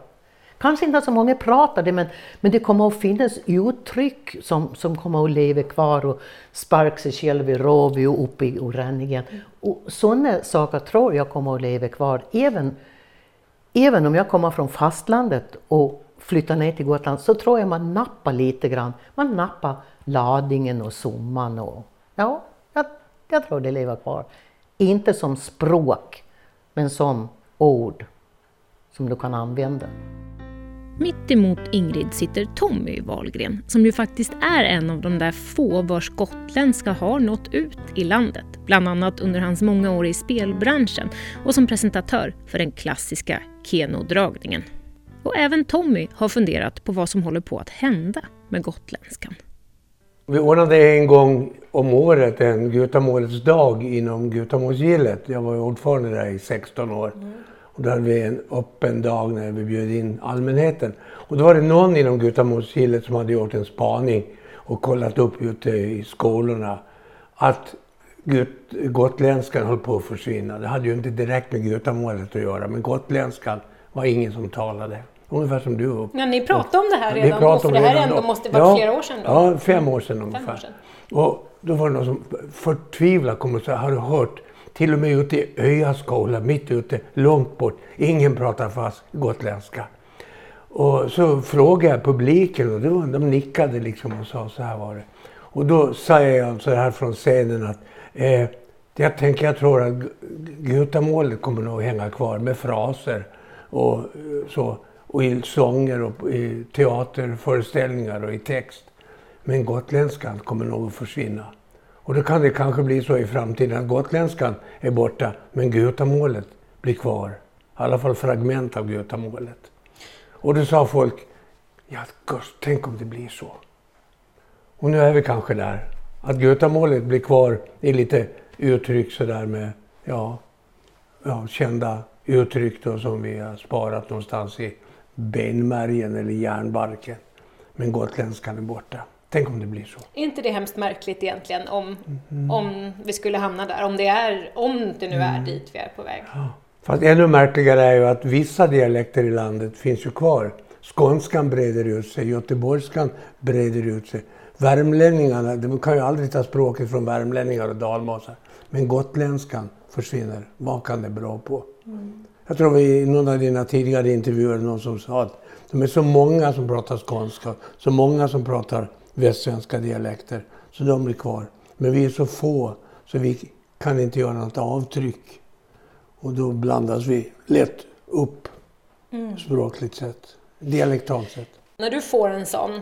Kanske inte så många pratar det, men, men det kommer att finnas uttryck som, som kommer att leva kvar och sparka sig själv i röv och upp i och ränningen. Och sådana saker tror jag kommer att leva kvar, även, även om jag kommer från fastlandet och flyttar ner till Gotland, så tror jag man nappar lite grann. Man nappar ladingen och summan och ja, jag, jag tror det lever kvar. Inte som språk, men som ord som du kan använda. Mitt emot Ingrid sitter Tommy Wahlgren som ju faktiskt är en av de där få vars gotländska har nått ut i landet. Bland annat under hans många år i spelbranschen och som presentatör för den klassiska Keno-dragningen. Och även Tommy har funderat på vad som håller på att hända med gotländskan. Vi ordnade en gång om året en Gutamålets dag inom Gutamålsgillet. Jag var ordförande där i 16 år. Och då hade vi en öppen dag när vi bjöd in allmänheten. Och då var det någon inom Gutamålsgillet som hade gjort en spaning och kollat upp ute i skolorna att gotländskan höll på att försvinna. Det hade ju inte direkt med Gutamålet att göra, men gotländskan var ingen som talade. Ungefär som du. och- Ja, ni pratade om det här redan då, pratade för om det här ändå då. måste vara ja, flera år sedan då. Ja, fem år sedan ungefär. år sedan. Och då var det någon som förtvivlat kom och sa, har du hört? Till och med ute i Öjaskola, mitt ute, långt bort. Ingen pratar fast gotländska. Och så frågade jag publiken och det var, de nickade liksom och sa så här var det. Och då sa jag så här från scenen att eh, jag tänker, jag tror att Gutamålet kommer nog hänga kvar med fraser och eh, så. Och i sånger och i teaterföreställningar och i text. Men gotländskan kommer nog att försvinna. Och då kan det kanske bli så i framtiden att gotländskan är borta, men gutamålet blir kvar. I alla fall fragment av gutamålet. Och då sa folk, ja gosh, tänk om det blir så. Och nu är vi kanske där. Att gutamålet blir kvar i lite uttryck sådär med, ja, ja, kända uttryck då som vi har sparat någonstans i benmärgen eller hjärnbarken. Men gotländskan är borta. Tänk om det blir så. Är inte det hemskt märkligt egentligen om, Mm. om vi skulle hamna där? Om det, är, om det nu är dit vi är på väg. Fast ännu märkligare är ju att vissa dialekter i landet finns ju kvar. Skånskan breder ut sig, göteborgskan breder ut sig. Värmlänningarna, de kan ju aldrig ta språket från värmlänningar och dalmasar. Men gotländskan försvinner. Vad kan det bero på? Jag tror vi i någon av dina tidigare intervjuer någon som sa att de är så många som pratar skånska, så många som pratar västsvenska dialekter, så de blir kvar. Men vi är så få så vi kan inte göra något avtryck. Och då blandas vi lätt upp språkligt sett, dialektalt sett. När du får en sån,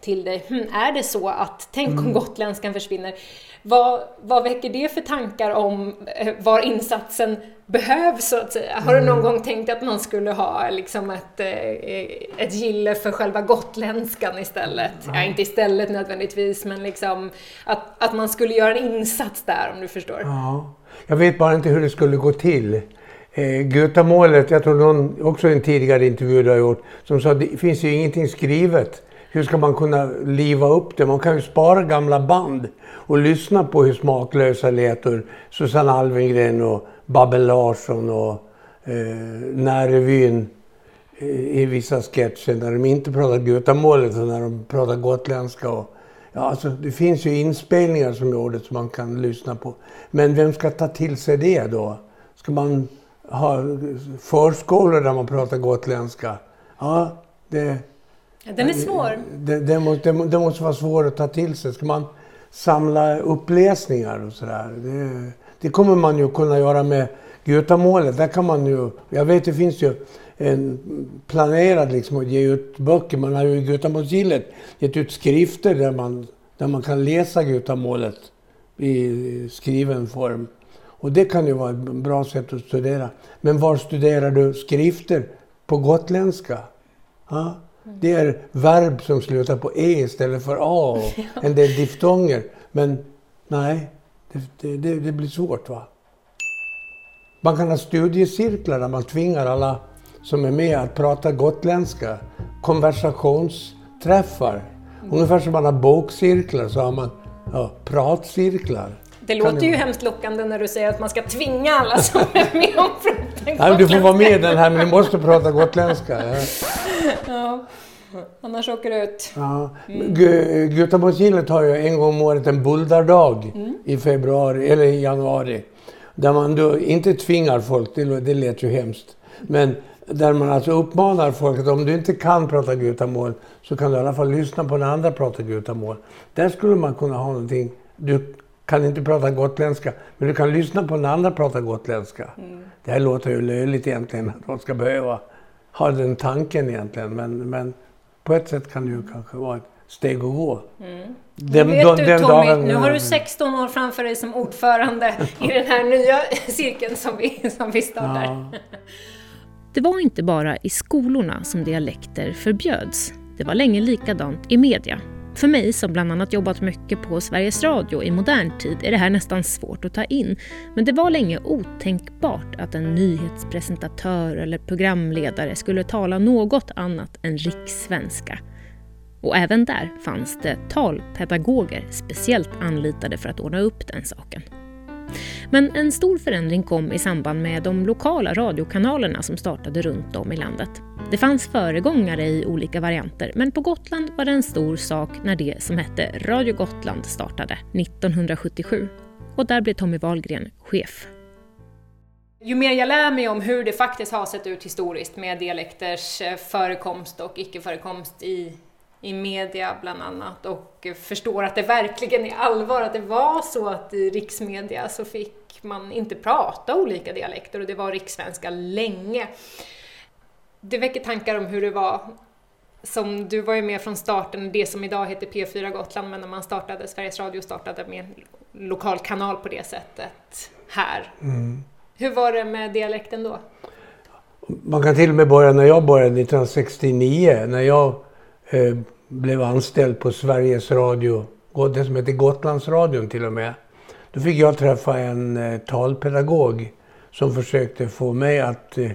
till dig, hm, är det så att, tänk om Mm. gotländskan försvinner. Vad, vad väcker det för tankar om eh, var insatsen behövs så att säga? Har du någon Mm. gång tänkt att man skulle ha liksom ett, eh, ett gille för själva gotländskan istället? Ja, inte istället nödvändigtvis, men liksom att, att man skulle göra en insats där om du förstår. Ja. Jag vet bara inte hur det skulle gå till. Eh, Götamålet, jag tror någon, också en tidigare intervju du har gjort, som sa att det finns ju ingenting skrivet. Hur ska man kunna liva upp det? Man kan ju spara gamla band och lyssna på hur smaklösa lät ur Susanne Alvengren och Babben Larsson och eh, Närrevyn eh, i vissa sketcher när de inte pratar gutamål utan när de pratar gotländska. Och, ja, alltså, det finns ju inspelningar som gjordes som man kan lyssna på. Men vem ska ta till sig det då? Ska man ha förskolor där man pratar gotländska? Ja, det, den är svår. det, det, måste, det, måste vara svårt att ta till sig. Ska man samla uppläsningar och sådär? Det, det kommer man ju kunna göra med Götamålet. Där kan man ju, jag vet det finns ju en planerad liksom att ge ut böcker. Man har ju i Götamålsgillet gett ut skrifter där man, där man kan läsa Götamålet i skriven form. Och det kan ju vara ett bra sätt att studera. Men var studerar du skrifter på gotländska? Ja, det är verb som slutar på e istället för a en del diftonger. Men nej, det, det, det, det blir svårt va. Man kan ha studiecirklar där man tvingar alla som är med att prata gotländska. Konversationsträffar. Ungefär som man har bokcirklar så har man ja, pratcirklar. Det låter ju vara. hemskt lockande när du säger att man ska tvinga alla som är med om prata Nej, du får vara med i den här men du måste prata gotländska. Ja. Ja, annars åker du ut. Ja. Gu- Göteborgsgillet har ju en gång om året en buldardag Mm. i februari eller i januari. Där man då inte tvingar folk, det, det lät ju hemskt. Men där man alltså uppmanar folk att om du inte kan prata gutamål så kan du i alla fall lyssna på när andra pratar gutamål. Där skulle man kunna ha någonting. Du kan inte prata gotländska, men du kan lyssna på när andra pratar gotländska. Det här låter ju löjligt egentligen att de ska behöva ha den tanken egentligen. Men, men på ett sätt kan det ju kanske vara ett steg att gå. Nu Den- vet den- du Tommy, dagen- nu har du 16 år framför dig som ordförande i den här nya cirkeln som vi, som vi startar. Ja. Det var inte bara i skolorna som dialekter förbjöds. Det var länge likadant i media. För mig som bland annat jobbat mycket på Sveriges Radio i modern tid är det här nästan svårt att ta in. Men det var länge otänkbart att en nyhetspresentatör eller programledare skulle tala något annat än rikssvenska. Och även där fanns det talpedagoger speciellt anlitade för att ordna upp den saken. Men en stor förändring kom i samband med de lokala radiokanalerna som startade runt om i landet. Det fanns föregångare i olika varianter, men på Gotland var det en stor sak när det som hette Radio Gotland startade 1977. Och där blev Tommy Wahlgren chef. Ju mer jag lär mig om hur det faktiskt har sett ut historiskt med dialekters eh, förekomst och icke-förekomst i, i media bland annat och förstår att det verkligen är allvar, att det var så att i riksmedia så fick man inte prata olika dialekter och det var rikssvenska länge. Det väcker tankar om hur det var som du var ju med från starten, det som idag heter P4 Gotland, men när man startade, Sveriges Radio startade med en lokal kanal på det sättet här. Mm. Hur var det med dialekten då? Man kan till och med börja när jag började 1969. När jag eh, blev anställd på Sveriges Radio, det som heter Gotlandsradion till och med. Då fick jag träffa en eh, talpedagog som försökte få mig att... Eh,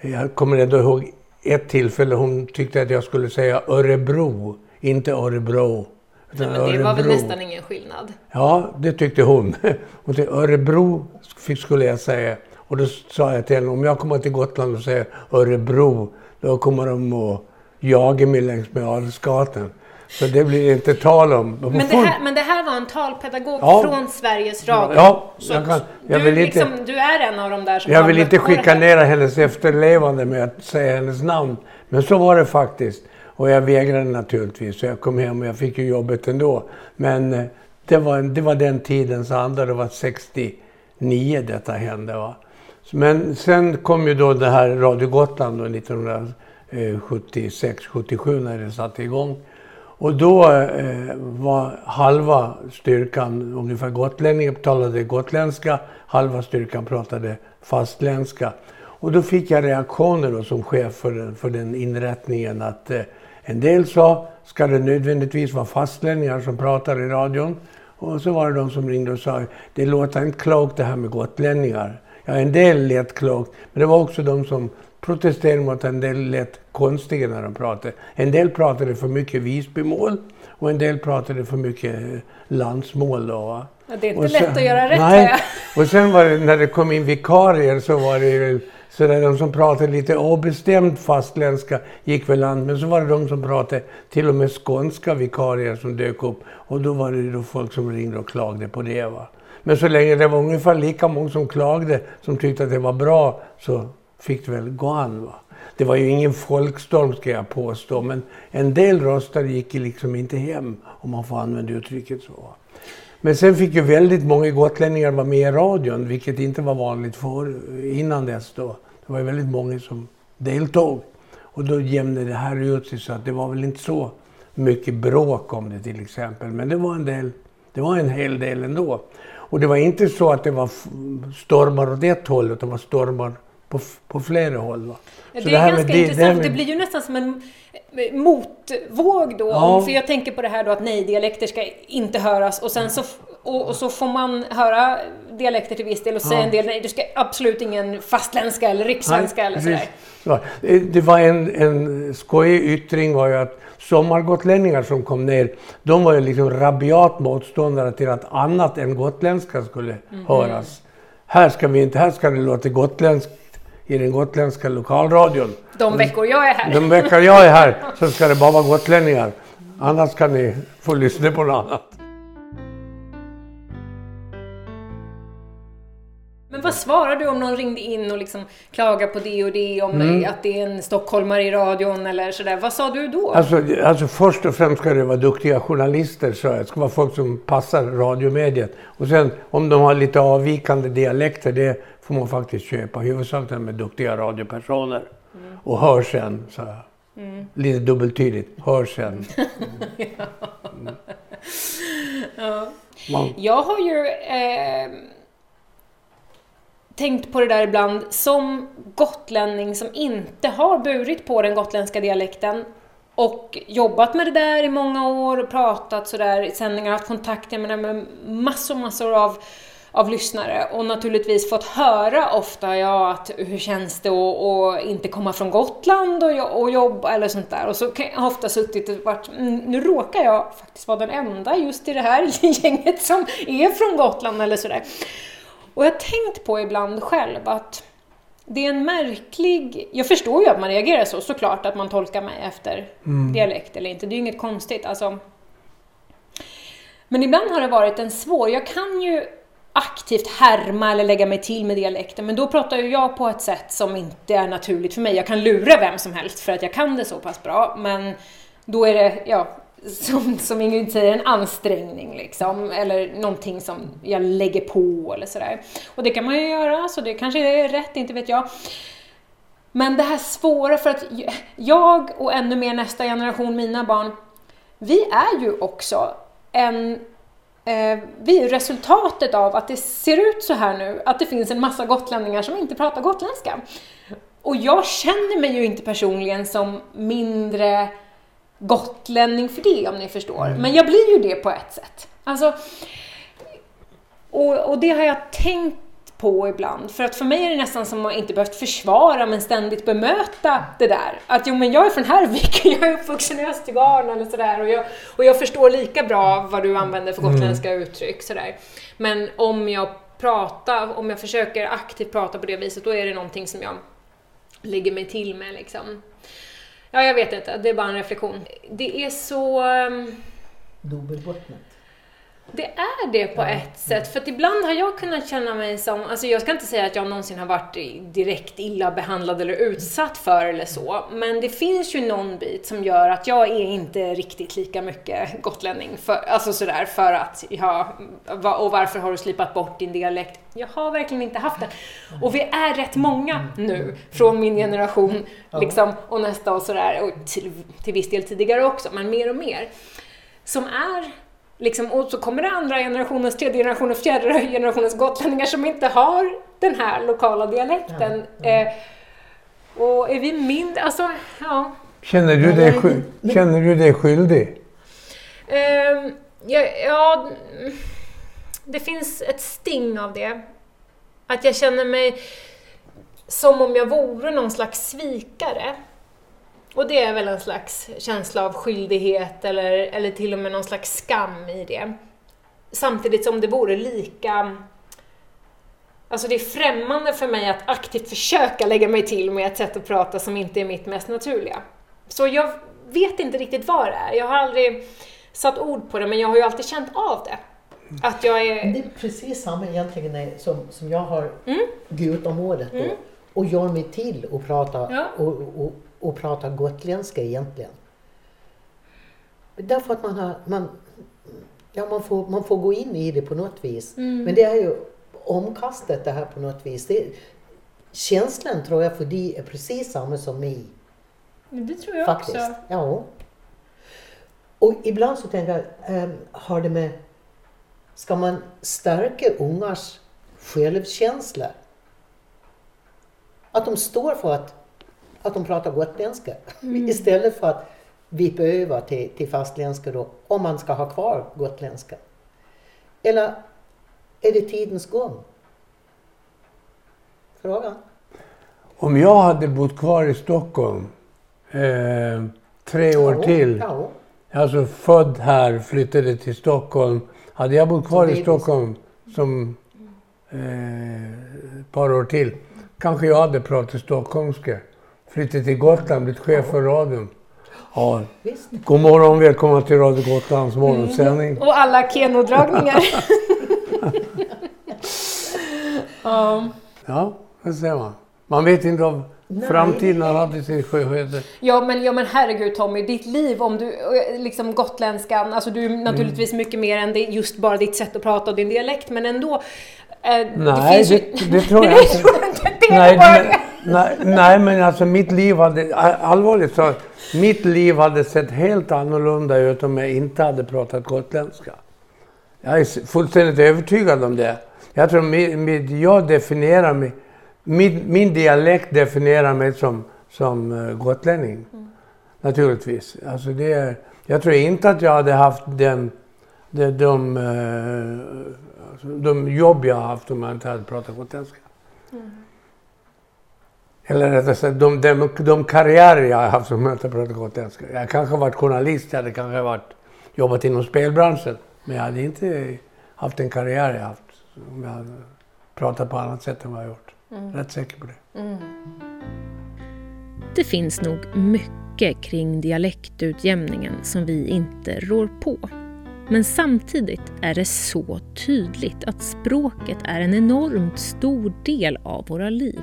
jag kommer ändå ihåg ett tillfälle hon tyckte att jag skulle säga Örebro, inte Örebro. Nej, men det var väl Örebro. nästan ingen skillnad. Ja, det tyckte hon. Och till Örebro skulle jag säga. Och då sa jag till henne, om jag kommer till Gotland och säger Örebro, då kommer de att jaga mig längs med Adelsgatan. Så det blir inte tal om. Men det, här, men det här var en talpedagog Ja. från Sveriges Radio. Ja, Så jag kan- jag du, inte- liksom, du är en av de där som Jag vill inte här. chikanera hennes efterlevande med att säga hennes namn. Men så var det faktiskt. Och jag vägrade naturligtvis. Så jag kom hem och jag fick ju jobbet ändå. Men eh, det var, det var den tidens anda. Det var 69 detta hände. Va? Men sen kom ju då det här Radio Gotland då 1976-77 när det satte igång. Och då eh, var halva styrkan ungefär gotlänningar, talade gotländska, halva styrkan pratade fastländska. Och då fick jag reaktioner då, som chef för den, för den inrättningen att eh, en del sa, ska det nödvändigtvis vara fastlänningar som pratar i radion? Och så var det de som ringde och sa, det låter inte klokt det här med gotlänningar. Ja, en del lät klokt, men det var också de som protesterade mot en del lät konstiga när de pratade. En del pratade för mycket Visbymål och en del pratade för mycket landsmål. Då, ja, det är inte sen, lätt att göra rätt nej, Och sen var det, när det kom in vikarier så var det väl så där de som pratade lite obestämd fastländska gick väl an. Men så var det de som pratade till och med skånska vikarier som dök upp. Och då var det då folk som ringde och klagade på det. Va? Men så länge det var ungefär lika många som klagade som tyckte att det var bra så fick det väl gå an. Va? Det var ju ingen folkstorm ska jag påstå, men en del röster gick liksom inte hem, om man får använda uttrycket så. Men sen fick ju väldigt många gotlänningar vara med i radion, vilket inte var vanligt för innan dess. Då. Det var ju väldigt många som deltog. Och då jämnade det här ut sig så att det var väl inte så mycket bråk om det till exempel. Men det var en, del, det var en hel del ändå. Och det var inte så att det var stormar åt ett håll, utan det var stormar på, på flera håll. Va? Ja, det, är ganska det, intressant, det, det, blir ju nästan som en eh, motvåg då. Ja. För jag tänker på det här då att nej-dialekter ska inte höras och sen så, och, och, så får man höra dialekter till viss del och säga ja. en del nej, du ska absolut ingen fastländska eller rikssvenska eller sådär. Så, det var en, en skojig yttring var ju att sommargotlänningar som kom ner, de var ju liksom rabiat motståndare till att annat än gotländska skulle mm. höras. Här ska vi inte, här ska det låta gotländskt i den gotländska lokalradion. De veckor jag är här. De veckor jag är här så ska det bara vara gotlänningar. Annars kan ni få lyssna på något annat. Men vad svarar du om någon ringde in och liksom klagade på det och det, om mm. att det är en stockholmare i radion eller sådär. Vad sa du då? Alltså, alltså först och främst ska det vara duktiga journalister, så det ska vara folk som passar radiomediet. Och sen om de har lite avvikande dialekter, det får man faktiskt köpa. Huvudsakligen med duktiga radiopersoner. Mm. Och hörseln, så mm. lite dubbeltydigt, hörseln. Mm. ja. Man. Jag har ju eh, tänkt på det där ibland som gotlänning som inte har burit på den gotländska dialekten och jobbat med det där i många år och pratat sådär i sändningar, haft kontakt med massor, massor av av lyssnare och naturligtvis fått höra ofta ja, att hur känns det att inte komma från Gotland och, och jobba eller sånt där. Och så kan jag ofta suttit och varit, mm, nu råkar jag faktiskt vara den enda just i det här gänget som är från Gotland eller sådär. Och jag har tänkt på ibland själv att det är en märklig... Jag förstår ju att man reagerar så såklart, att man tolkar mig efter mm. dialekt eller inte. Det är ju inget konstigt. Alltså. Men ibland har det varit en svår... Jag kan ju aktivt härma eller lägga mig till med dialekten, men då pratar ju jag på ett sätt som inte är naturligt för mig. Jag kan lura vem som helst för att jag kan det så pass bra, men då är det, ja, som, som Ingrid säger, en ansträngning liksom, eller någonting som jag lägger på eller sådär. Och det kan man ju göra, så det kanske är rätt, inte vet jag. Men det här svåra, för att jag och ännu mer nästa generation, mina barn, vi är ju också en eh, vi är resultatet av att det ser ut så här nu, att det finns en massa gotlänningar som inte pratar gotländska. Och jag känner mig ju inte personligen som mindre gotlänning för det, om ni förstår. Mm. Men jag blir ju det på ett sätt. Alltså, och, och det har jag tänkt på ibland. För att för mig är det nästan som att inte behövt försvara men ständigt bemöta det där. Att jo men jag är från Härvik, jag är uppvuxen i Östergarn eller sådär och jag, och jag förstår lika bra vad du använder för gotländska mm. uttryck sådär. Men om jag pratar, om jag försöker aktivt prata på det viset då är det någonting som jag lägger mig till med liksom. Ja, jag vet inte. Det är bara en reflektion. Det är så... Ehm, Dubbelbottnat. Det är det på ett sätt, för att ibland har jag kunnat känna mig som, alltså jag ska inte säga att jag någonsin har varit direkt illa behandlad eller utsatt för eller så, men det finns ju någon bit som gör att jag är inte riktigt lika mycket gotlänning, för, alltså sådär, för att jag, och varför har du slipat bort din dialekt? Jag har verkligen inte haft det. Och vi är rätt många nu, från min generation, liksom, och nästa och sådär, och till, till viss del tidigare också, men mer och mer, som är Liksom, och så kommer det andra generationens, tredje generationens, fjärde generationens gotlänningar som inte har den här lokala dialekten. Ja, ja. Eh, och är vi mindre, alltså, ja. Känner du dig, känner du dig skyldig? Eh, ja, ja, det finns ett sting av det. Att jag känner mig som om jag vore någon slags svikare. Och det är väl en slags känsla av skyldighet eller, eller till och med någon slags skam i det. Samtidigt som det vore lika... Alltså det är främmande för mig att aktivt försöka lägga mig till med ett sätt att prata som inte är mitt mest naturliga. Så jag vet inte riktigt vad det är. Jag har aldrig satt ord på det, men jag har ju alltid känt av det. Att jag är... Det är precis samma egentligen som, som jag har mm. gudområdet mm. och gör mig till att prata ja. och, och, och prata gotländska egentligen. Därför att man har, man, ja, man, får, man får gå in i det på något vis. Mm. Men det är ju omkastet det här på något vis. Det, känslan tror jag för dig är precis samma som mig. Det tror jag Faktiskt. också. Ja. Och ibland så tänker jag, ähm, har det med... Ska man stärka ungars självkänsla? Att de står för att att de pratar gotländska mm. istället för att vippa över till, till fastländska då, om man ska ha kvar gotländska. Eller är det tidens gång? Frågan. Om jag hade bott kvar i Stockholm eh, tre år ja, till, ja. alltså född här, flyttade till Stockholm. Hade jag bott kvar i Stockholm som eh, ett par år till, kanske jag hade pratat stockholmska flyttat till Gotland, blivit chef för radion. Ja. God morgon, välkomna till Radio Gotlands morgonsändning. Mm. Och alla Keno-dragningar. um. Ja, det ser man. Man vet inte om framtiden har alltid sin skönhet. Ja men, ja men herregud Tommy, ditt liv om du, liksom gotländskan, alltså du är naturligtvis mm. mycket mer än det, just bara ditt sätt att prata och din dialekt, men ändå. Eh, nej, det, det, det, tror jag inte. nej, men, nej, nej, men alltså mitt liv hade, allvarligt så, mitt liv hade sett helt annorlunda ut om jag inte hade pratat gotländska. Jag är fullständigt övertygad om det. Jag tror mitt, jag definierar mig, min, min dialekt definierar mig som, som uh, gotlänning. Mm. Naturligtvis. Alltså det är, jag tror inte att jag hade haft den, de, de, uh, alltså de jobb jag har haft om jag inte hade pratat gotländska. Mm. Eller rättare sagt, de, de, de karriärer jag har haft som gotländska. Jag kanske varit journalist, jag hade kanske varit, jobbat inom spelbranschen. Men jag hade inte haft den karriär jag haft om jag hade pratat på annat sätt än vad jag gjort. Mm. Rätt säker på det. Mm. Det finns nog mycket kring dialektutjämningen som vi inte rår på. Men samtidigt är det så tydligt att språket är en enormt stor del av våra liv.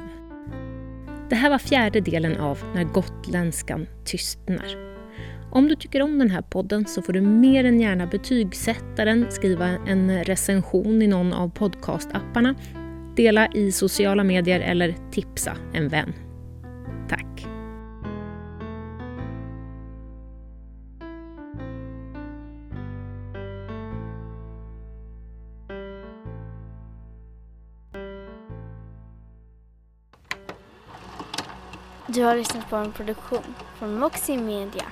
Det här var fjärde delen av När gotländskan tystnar. Om du tycker om den här podden så får du mer än gärna betygsätta den, skriva en recension i någon av podcastapparna, dela i sociala medier eller tipsa en vän. Du har lyssnat på en produktion från Moxie Media.